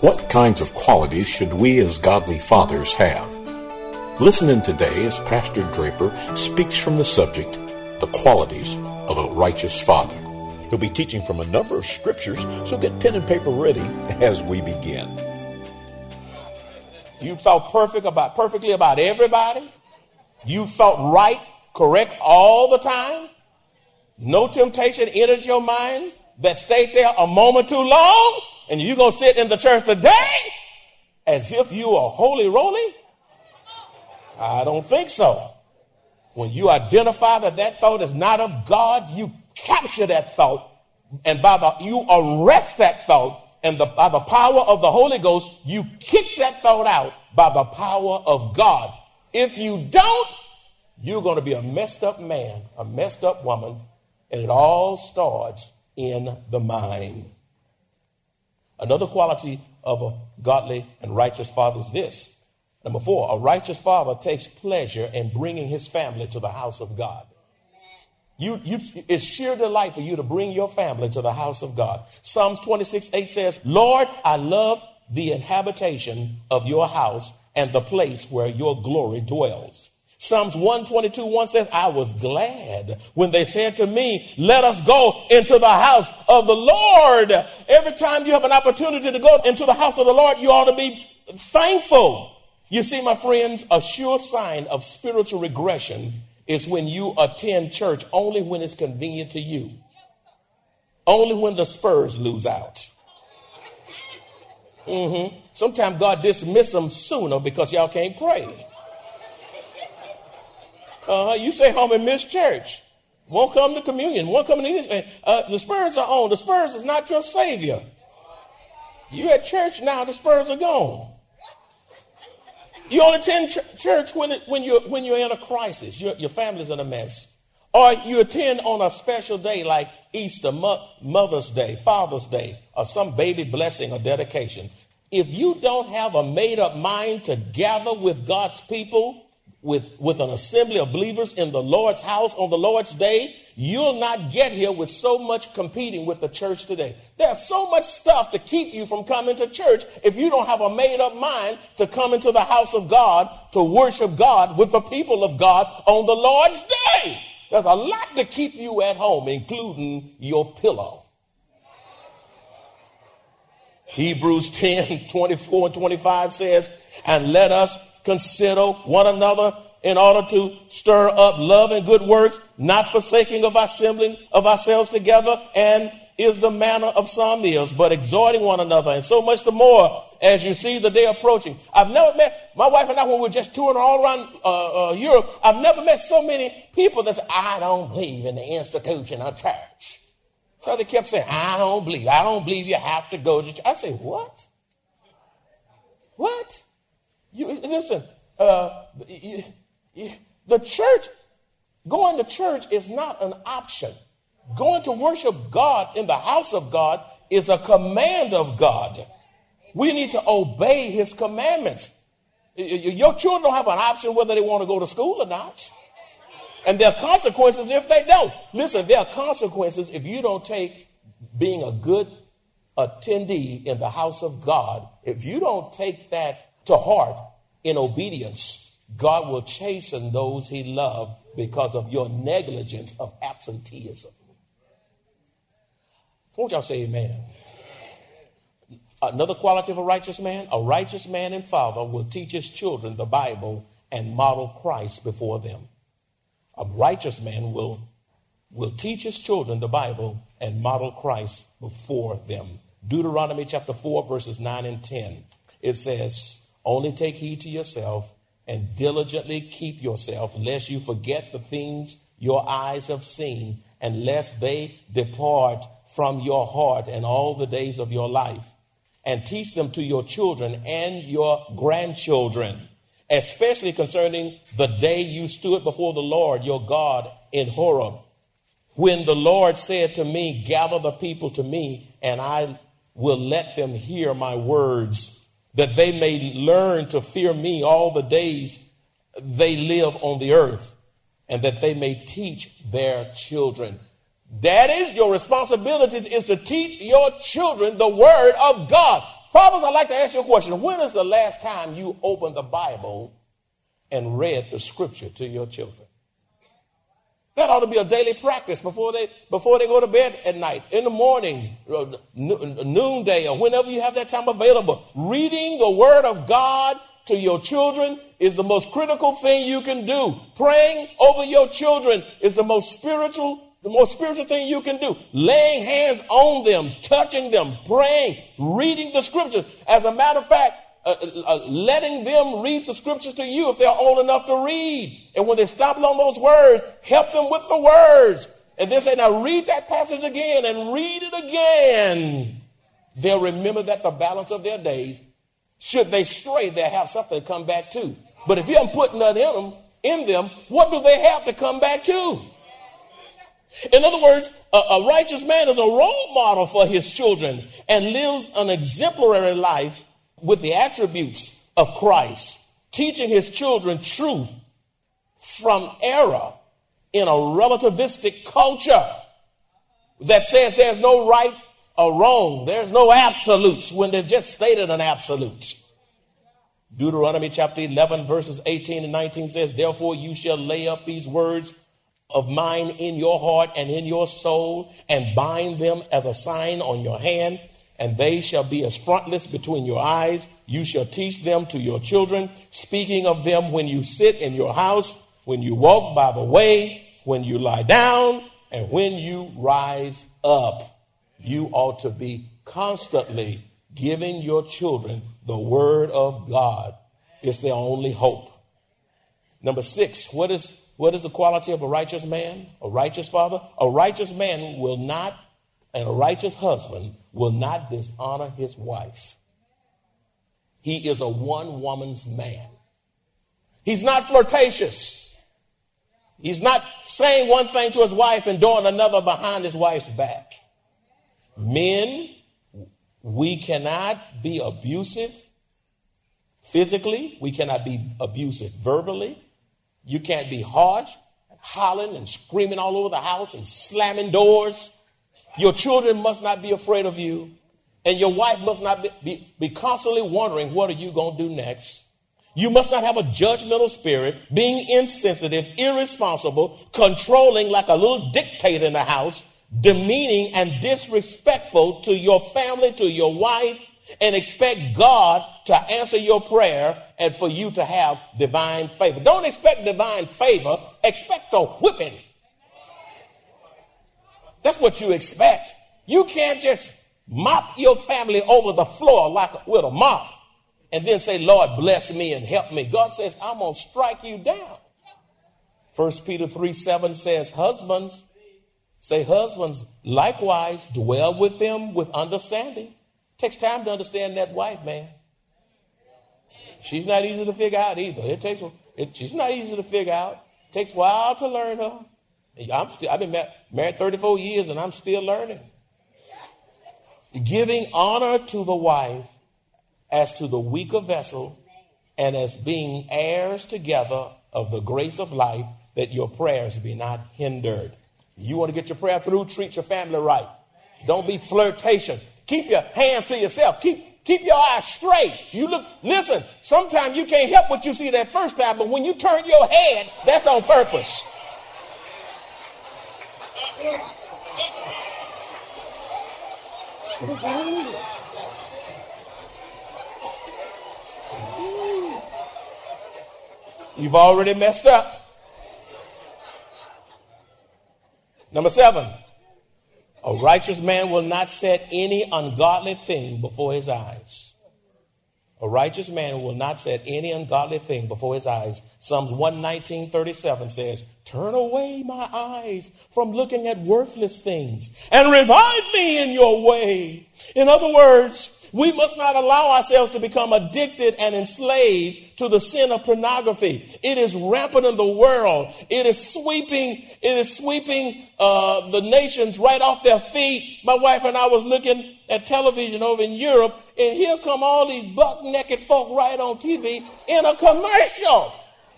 What kinds of qualities should we as godly fathers have? Listen in today as Pastor Draper speaks from the subject, the qualities of a righteous father. He'll be teaching from a number of scriptures, so get pen and paper ready as we begin. You thought perfect about perfectly about everybody. You thought right, correct all the time. No temptation entered your mind that stayed there a moment too long and you're going to sit in the church today as if you are holy roly? I don't think so. When you identify that that thought is not of God, you capture that thought and by the, you arrest that thought and the, by the power of the Holy Ghost, you kick that thought out by the power of God. If you don't, you're going to be a messed up man, a messed up woman, and it all starts in the mind. Another quality of a godly and righteous father is this. Number four, a righteous father takes pleasure in bringing his family to the house of God. You, you, it's sheer delight for you to bring your family to the house of God. Psalms 26, 8 says, Lord, I love the inhabitation of your house and the place where your glory dwells. Psalms 122 1 says, I was glad when they said to me, Let us go into the house of the Lord. Every time you have an opportunity to go into the house of the Lord, you ought to be thankful. You see, my friends, a sure sign of spiritual regression is when you attend church only when it's convenient to you, only when the Spurs lose out. Mm-hmm. Sometimes God dismisses them sooner because y'all can't pray. Uh, you stay home and miss church. Won't come to communion. Won't come to anything. Uh, the Spurs are on. The Spurs is not your savior. You at church now. The Spurs are gone. You only attend ch- church when, it, when, you're, when you're in a crisis. Your, your family's in a mess. Or you attend on a special day like Easter, Mo- Mother's Day, Father's Day, or some baby blessing or dedication. If you don't have a made up mind to gather with God's people, with, with an assembly of believers in the Lord's house on the Lord's day, you'll not get here with so much competing with the church today. There's so much stuff to keep you from coming to church if you don't have a made up mind to come into the house of God to worship God with the people of God on the Lord's day. There's a lot to keep you at home, including your pillow. Hebrews 10 24 and 25 says, And let us consider one another in order to stir up love and good works, not forsaking of assembling of ourselves together, and is the manner of some is, but exhorting one another, and so much the more as you see the day approaching. I've never met my wife and I when we were just touring all around uh, uh, Europe. I've never met so many people that say, "I don't believe in the institution of church." So they kept saying, "I don't believe. I don't believe you have to go to church." I say, "What? What?" You listen. Uh, you, you, the church, going to church is not an option. Going to worship God in the house of God is a command of God. We need to obey His commandments. Your children don't have an option whether they want to go to school or not. And there are consequences if they don't. Listen, there are consequences if you don't take being a good attendee in the house of God, if you don't take that to heart in obedience, God will chasten those he loved because of your negligence of absenteeism. Won't y'all say amen? Another quality of a righteous man a righteous man and father will teach his children the Bible and model Christ before them. A righteous man will, will teach his children the Bible and model Christ before them. Deuteronomy chapter 4, verses 9 and 10. It says, only take heed to yourself and diligently keep yourself, lest you forget the things your eyes have seen, and lest they depart from your heart and all the days of your life. And teach them to your children and your grandchildren, especially concerning the day you stood before the Lord your God in Horeb, when the Lord said to me, Gather the people to me, and I will let them hear my words that they may learn to fear me all the days they live on the earth, and that they may teach their children. That is your responsibility is to teach your children the word of God. Fathers, I'd like to ask you a question. When is the last time you opened the Bible and read the scripture to your children? That ought to be a daily practice before they before they go to bed at night, in the morning, uh, noonday, or whenever you have that time available. Reading the Word of God to your children is the most critical thing you can do. Praying over your children is the most spiritual the most spiritual thing you can do. Laying hands on them, touching them, praying, reading the scriptures. As a matter of fact, uh, uh, letting them read the scriptures to you if they're old enough to read. And when they stumble on those words, help them with the words. And then say, now read that passage again and read it again. They'll remember that the balance of their days, should they stray, they'll have something to come back to. But if you haven't put none in them, in them, what do they have to come back to? In other words, a, a righteous man is a role model for his children and lives an exemplary life with the attributes of Christ, teaching his children truth from error in a relativistic culture that says there's no right or wrong, there's no absolutes when they've just stated an absolute. Deuteronomy chapter 11, verses 18 and 19 says, Therefore you shall lay up these words of mine in your heart and in your soul, and bind them as a sign on your hand and they shall be as frontlets between your eyes. You shall teach them to your children, speaking of them when you sit in your house, when you walk by the way, when you lie down, and when you rise up. You ought to be constantly giving your children the word of God. It's their only hope. Number six, what is, what is the quality of a righteous man? A righteous father? A righteous man will not, and a righteous husband will not dishonor his wife. He is a one woman's man. He's not flirtatious. He's not saying one thing to his wife and doing another behind his wife's back. Men, we cannot be abusive physically. We cannot be abusive verbally. You can't be harsh, hollering and screaming all over the house and slamming doors. Your children must not be afraid of you. And your wife must not be, be, be constantly wondering, what are you going to do next? You must not have a judgmental spirit, being insensitive, irresponsible, controlling like a little dictator in the house, demeaning and disrespectful to your family, to your wife, and expect God to answer your prayer and for you to have divine favor. Don't expect divine favor, expect a whipping. That's what you expect. You can't just mop your family over the floor like with a mop and then say, Lord, bless me and help me. God says, I'm going to strike you down. 1 Peter 3 7 says, Husbands, say, Husbands, likewise dwell with them with understanding. Takes time to understand that wife, man. She's not easy to figure out either. It takes, it, she's not easy to figure out. It takes a while to learn her. I'm still, I've been married 34 years and I'm still learning. Giving honor to the wife as to the weaker vessel and as being heirs together of the grace of life that your prayers be not hindered. You want to get your prayer through, treat your family right. Don't be flirtatious. Keep your hands to yourself. Keep, keep your eyes straight. You look, listen, sometimes you can't help what you see that first time, but when you turn your head, that's on purpose. You've already messed up. Number seven, a righteous man will not set any ungodly thing before his eyes. A righteous man will not set any ungodly thing before his eyes. Psalms 119:37 says, "Turn away my eyes from looking at worthless things and revive me in your way." In other words, we must not allow ourselves to become addicted and enslaved to the sin of pornography. It is rampant in the world. It is sweeping. It is sweeping uh, the nations right off their feet. My wife and I was looking at television over in Europe, and here come all these buck naked folk right on TV in a commercial.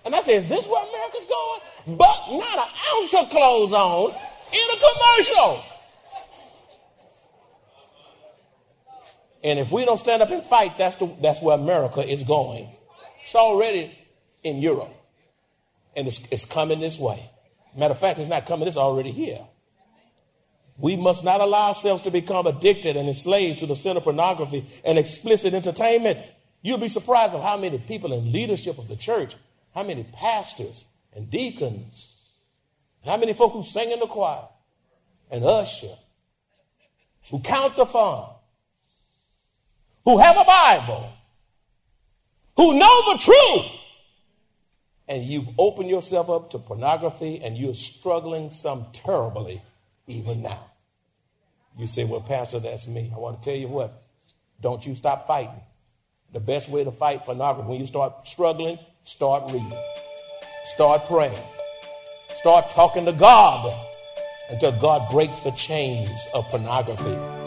And I said, "Is this where America's going? Buck, not an ounce of clothes on in a commercial." And if we don't stand up and fight, that's, the, that's where America is going. It's already in Europe. And it's, it's coming this way. Matter of fact, it's not coming, it's already here. We must not allow ourselves to become addicted and enslaved to the sin of pornography and explicit entertainment. You'll be surprised of how many people in leadership of the church, how many pastors and deacons, and how many folk who sing in the choir and usher, who count the funds, who have a Bible, who know the truth, and you've opened yourself up to pornography and you're struggling some terribly even now. You say, Well, Pastor, that's me. I want to tell you what, don't you stop fighting. The best way to fight pornography, when you start struggling, start reading, start praying, start talking to God until God breaks the chains of pornography.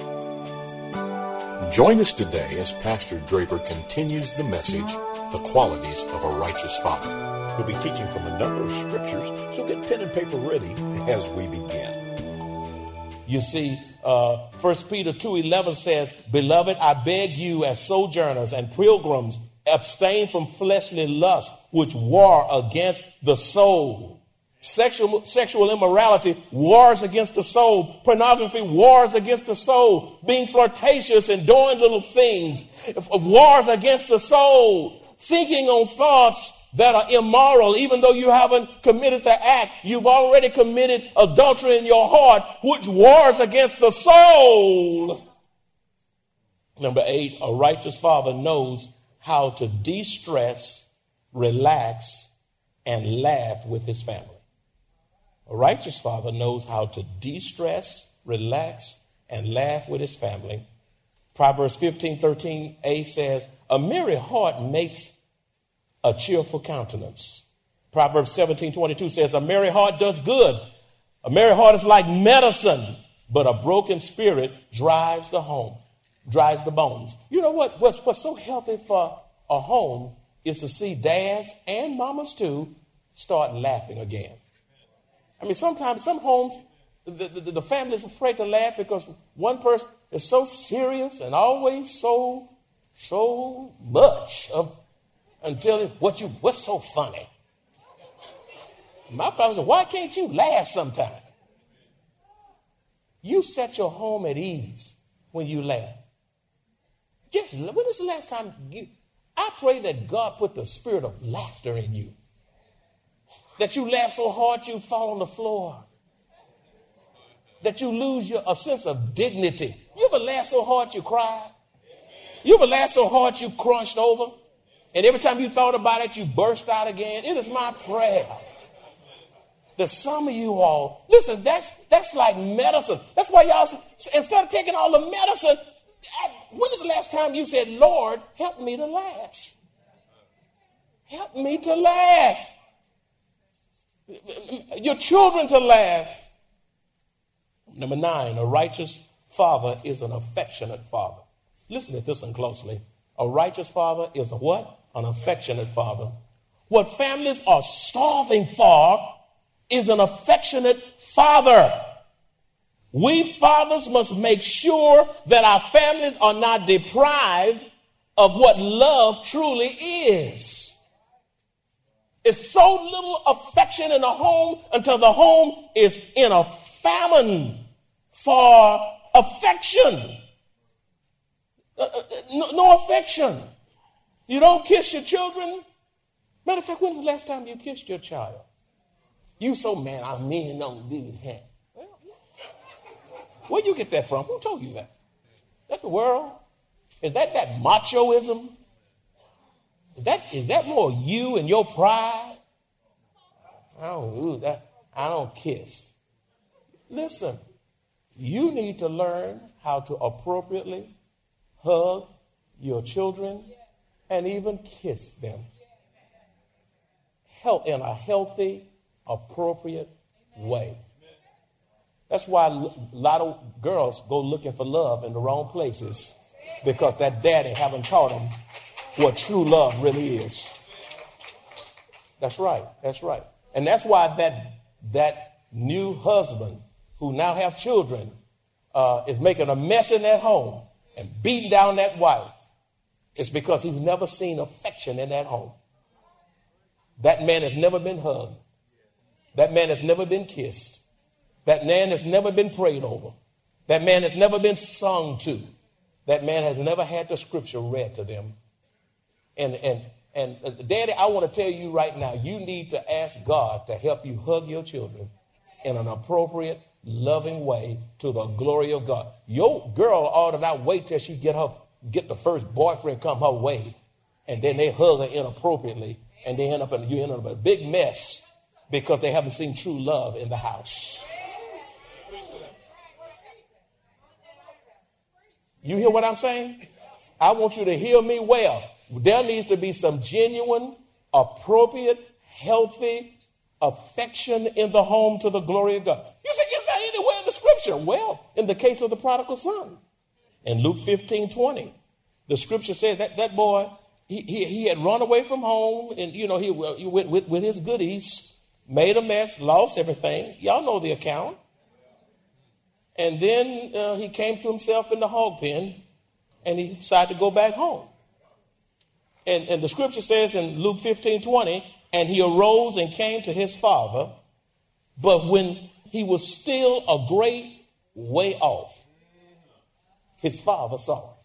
Join us today as Pastor Draper continues the message, The Qualities of a Righteous Father. He'll be teaching from a number of scriptures, so get pen and paper ready as we begin. You see, uh, 1 Peter 2.11 says, Beloved, I beg you as sojourners and pilgrims, abstain from fleshly lust, which war against the soul Sexual, sexual immorality wars against the soul. Pornography wars against the soul. Being flirtatious and doing little things uh, wars against the soul. Thinking on thoughts that are immoral, even though you haven't committed the act, you've already committed adultery in your heart, which wars against the soul. Number eight, a righteous father knows how to de stress, relax, and laugh with his family. A righteous father knows how to de stress, relax, and laugh with his family. Proverbs 15 13a says, A merry heart makes a cheerful countenance. Proverbs 17 22 says, A merry heart does good. A merry heart is like medicine, but a broken spirit drives the home, drives the bones. You know what? What's, what's so healthy for a home is to see dads and mamas too start laughing again. I mean, sometimes some homes, the, the, the family is afraid to laugh because one person is so serious and always so, so much of until what you what's so funny. My problem is, why can't you laugh sometimes? You set your home at ease when you laugh. Just when is the last time you? I pray that God put the spirit of laughter in you that you laugh so hard you fall on the floor. That you lose your, a sense of dignity. You ever laugh so hard you cried? You ever laugh so hard you crunched over? And every time you thought about it, you burst out again. It is my prayer that some of you all, listen, that's, that's like medicine. That's why y'all, instead of taking all the medicine, when is the last time you said, Lord, help me to laugh? Help me to laugh your children to laugh. Number nine, a righteous father is an affectionate father. Listen to this one closely. A righteous father is a what? An affectionate father. What families are starving for is an affectionate father. We fathers must make sure that our families are not deprived of what love truly is. It's so little affection in a home until the home is in a famine for affection. Uh, uh, no, no, affection. You don't kiss your children. Matter of fact, when's the last time you kissed your child? You so man, I mean don't do that. Where you get that from? Who told you that? That's the world. Is that that machoism Is that, is that more you and your pride? I don't, ooh, that, I don't kiss. Listen, you need to learn how to appropriately hug your children and even kiss them. In a healthy, appropriate way. That's why a lot of girls go looking for love in the wrong places because that daddy haven't taught them what true love really is. That's right. That's right. And that's why that that new husband who now have children uh, is making a mess in that home and beating down that wife. It's because he's never seen affection in that home. That man has never been hugged. That man has never been kissed. That man has never been prayed over. That man has never been sung to. That man has never had the scripture read to them. And, and, and uh, daddy, I want to tell you right now, you need to ask God to help you hug your children in an appropriate, loving way to the glory of God. Your girl ought to not wait till she get her get the first boyfriend come her way, and then they hug her inappropriately, and they end up in you end up in a big mess because they haven't seen true love in the house. You hear what I'm saying? I want you to hear me well. There needs to be some genuine, appropriate, healthy affection in the home to the glory of God. You say, is that anywhere in the scripture? Well, in the case of the prodigal son, in Luke 15 20, the scripture says that that boy, he, he, he had run away from home and, you know, he, he went with, with his goodies, made a mess, lost everything. Y'all know the account. And then uh, he came to himself in the hog pen and he decided to go back home. And, and the scripture says in Luke 15 20, and he arose and came to his father, but when he was still a great way off, his father saw him.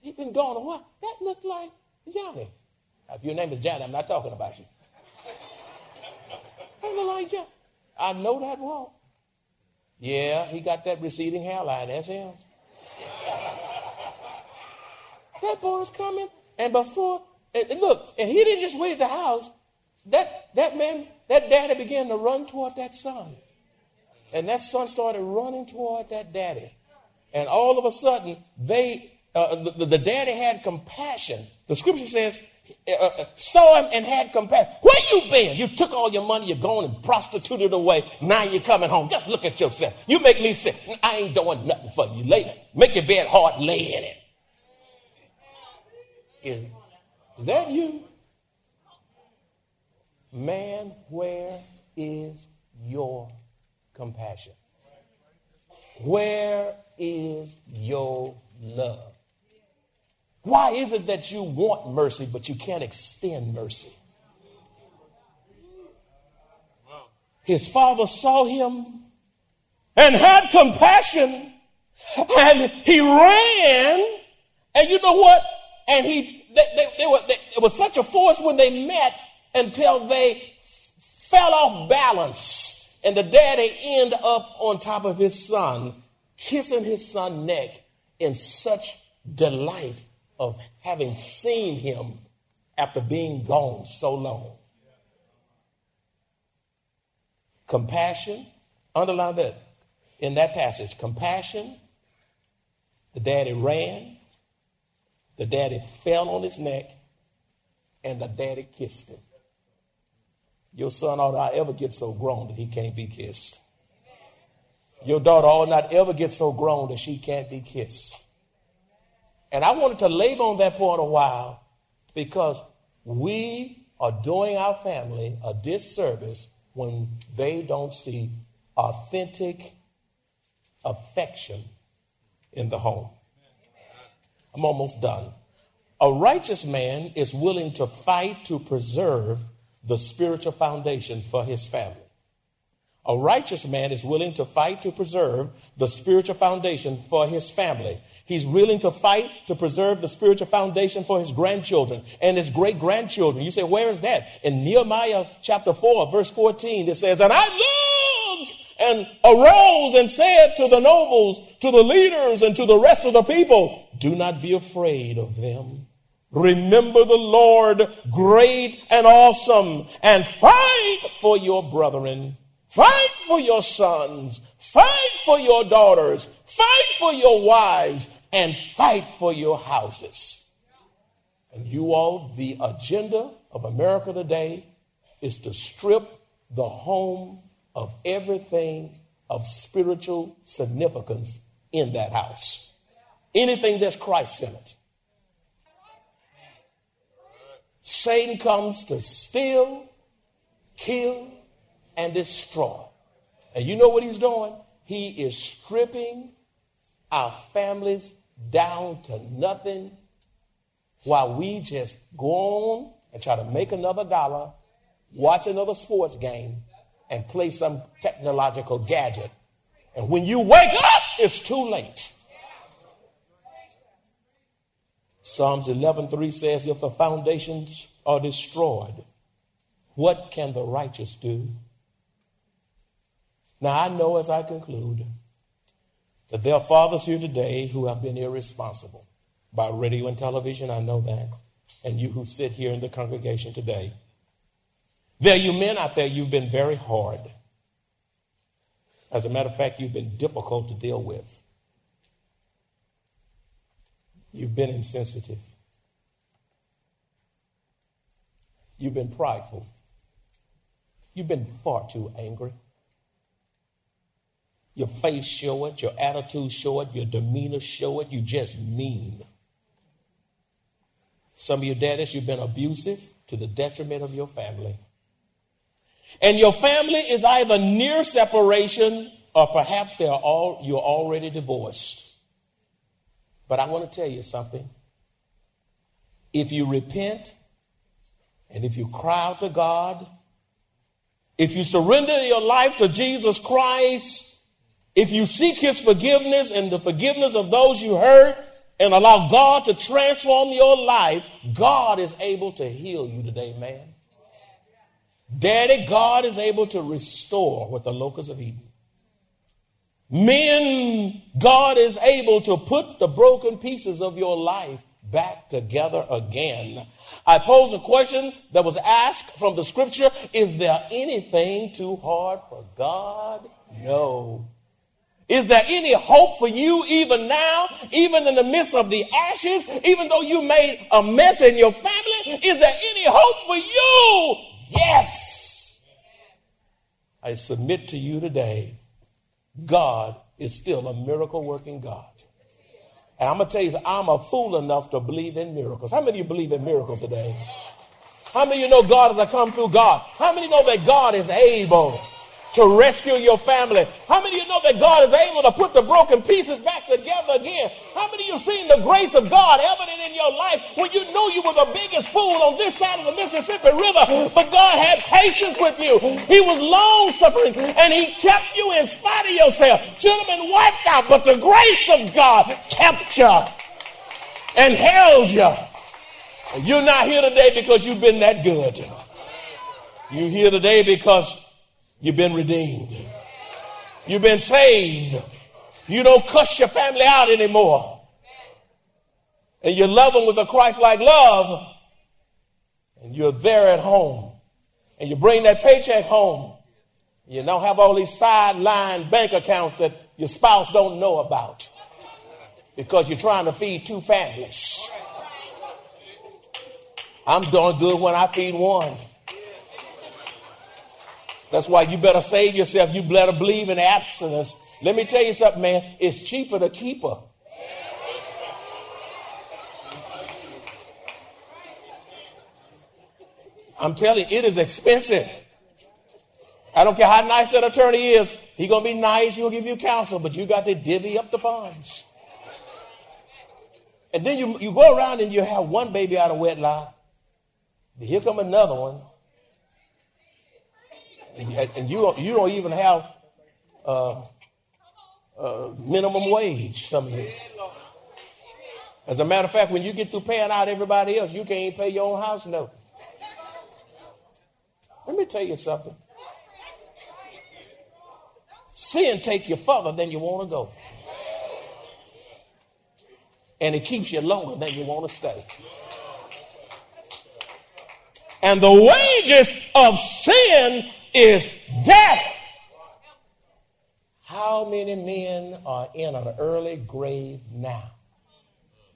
He'd been gone a while. That looked like Johnny. If your name is Johnny, I'm not talking about you. That looked like Johnny. I know that walk. Yeah, he got that receding hairline. That's him. That boy boy's coming. And before, and look, and he didn't just wait at the house. That, that man, that daddy began to run toward that son. And that son started running toward that daddy. And all of a sudden, they, uh, the, the daddy had compassion. The scripture says uh, uh, saw him and had compassion. Where you been? You took all your money, you're gone and prostituted away. Now you're coming home. Just look at yourself. You make me sick. I ain't doing nothing for you. Lay, make your bed hard, lay in it. Is, that you? Man, where is your compassion? Where is your love? Why is it that you want mercy, but you can't extend mercy? His father saw him and had compassion, and he ran. And you know what? And he, they, they, they were, they, it was such a force when they met until they fell off balance. And the daddy ended up on top of his son, kissing his son's neck in such delight of having seen him after being gone so long. Compassion, underline that in that passage. Compassion, the daddy ran, the daddy fell on his neck, and the daddy kissed him. Your son ought not ever get so grown that he can't be kissed. Your daughter ought not ever get so grown that she can't be kissed. And I wanted to labor on that point a while because we are doing our family a disservice when they don't see authentic affection in the home. I'm almost done. A righteous man is willing to fight to preserve the spiritual foundation for his family. A righteous man is willing to fight to preserve the spiritual foundation for his family. He's willing to fight to preserve the spiritual foundation for his grandchildren and his great grandchildren. You say, where is that? In Nehemiah chapter 4, verse 14, it says, And I and arose and said to the nobles, to the leaders, and to the rest of the people, Do not be afraid of them, Remember the Lord great and awesome and fight for your brethren. Fight for your sons. Fight for your daughters. Fight for your wives and fight for your houses. And you all, the agenda of America today is to strip the home of everything of spiritual significance in that house. Anything that's Christ centered. Satan comes to steal, kill, and destroy. And you know what he's doing? He is stripping our families down to nothing while we just go on and try to make another dollar, watch another sports game, and play some technological gadget. And when you wake up, it's too late. Psalms 11:3 says, "If the foundations are destroyed, what can the righteous do?" Now I know as I conclude that there are fathers here today who have been irresponsible by radio and television. I know that, and you who sit here in the congregation today. There are you men out there. You've been very hard. As a matter of fact, you've been difficult to deal with. You've been insensitive. You've been prideful. You've been far too angry. Your face show it, your attitude show it, your demeanor show it. You just mean. Some of your daddies, you've been abusive to the detriment of your family. And your family is either near separation or perhaps they are all you're already divorced. But I want to tell you something. If you repent and if you cry out to God, if you surrender your life to Jesus Christ, if you seek his forgiveness and the forgiveness of those you hurt and allow God to transform your life, God is able to heal you today, man. Daddy, God is able to restore what the locusts have eaten. Men, God is able to put the broken pieces of your life back together again. I pose a question that was asked from the scripture Is there anything too hard for God? No. Is there any hope for you even now, even in the midst of the ashes, even though you made a mess in your family? Is there any hope for you? Yes. I submit to you today God is still a miracle working God. And I'm going to tell you, I'm a fool enough to believe in miracles. How many of you believe in miracles today? How many of you know God has come through God? How many know that God is able? To rescue your family. How many of you know that God is able to put the broken pieces back together again? How many of you seen the grace of God evident in your life when you knew you were the biggest fool on this side of the Mississippi River, but God had patience with you. He was long suffering and he kept you in spite of yourself. Should have been wiped out, but the grace of God kept you and held you. You're not here today because you've been that good. You're here today because You've been redeemed. You've been saved. You don't cuss your family out anymore. And you love them with a Christ like love. And you're there at home. And you bring that paycheck home. You don't have all these sideline bank accounts that your spouse don't know about. Because you're trying to feed two families. I'm doing good when I feed one. That's why you better save yourself. You better believe in abstinence. Let me tell you something, man. It's cheaper to keep her. I'm telling you, it is expensive. I don't care how nice that attorney is. He's going to be nice. He'll give you counsel, but you got to divvy up the funds. And then you, you go around and you have one baby out of wedlock. Here come another one and you you don't even have uh, uh, minimum wage. Some of you. As a matter of fact, when you get through paying out everybody else, you can't pay your own house note. Let me tell you something. Sin take you further than you want to go. And it keeps you longer than you want to stay. And the wages of sin is death. How many men are in an early grave now?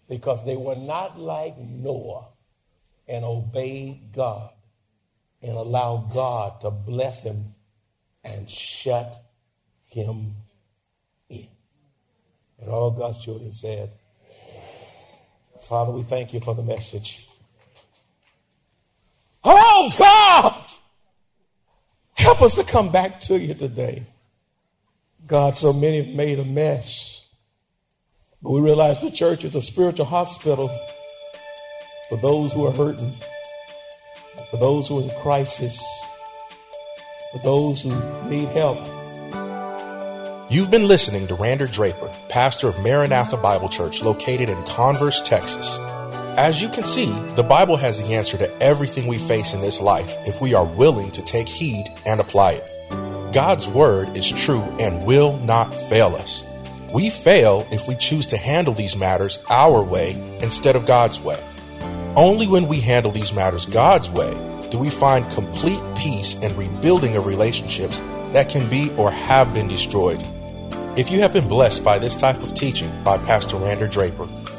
Because they were not like Noah and obeyed God and allowed God to bless him and shut him in. And all God's children said, Father, we thank you for the message. Oh God, help us to come back to you today. God, so many have made a mess. But we realize the church is a spiritual hospital for those who are hurting, for those who are in crisis, for those who need help. You've been listening to Randy Draper, pastor of Maranatha Bible Church located in Converse, Texas. As you can see, the Bible has the answer to everything we face in this life if we are willing to take heed and apply it. God's word is true and will not fail us. We fail if we choose to handle these matters our way instead of God's way. Only when we handle these matters God's way do we find complete peace and rebuilding of relationships that can be or have been destroyed. If you have been blessed by this type of teaching by Pastor Randy Draper,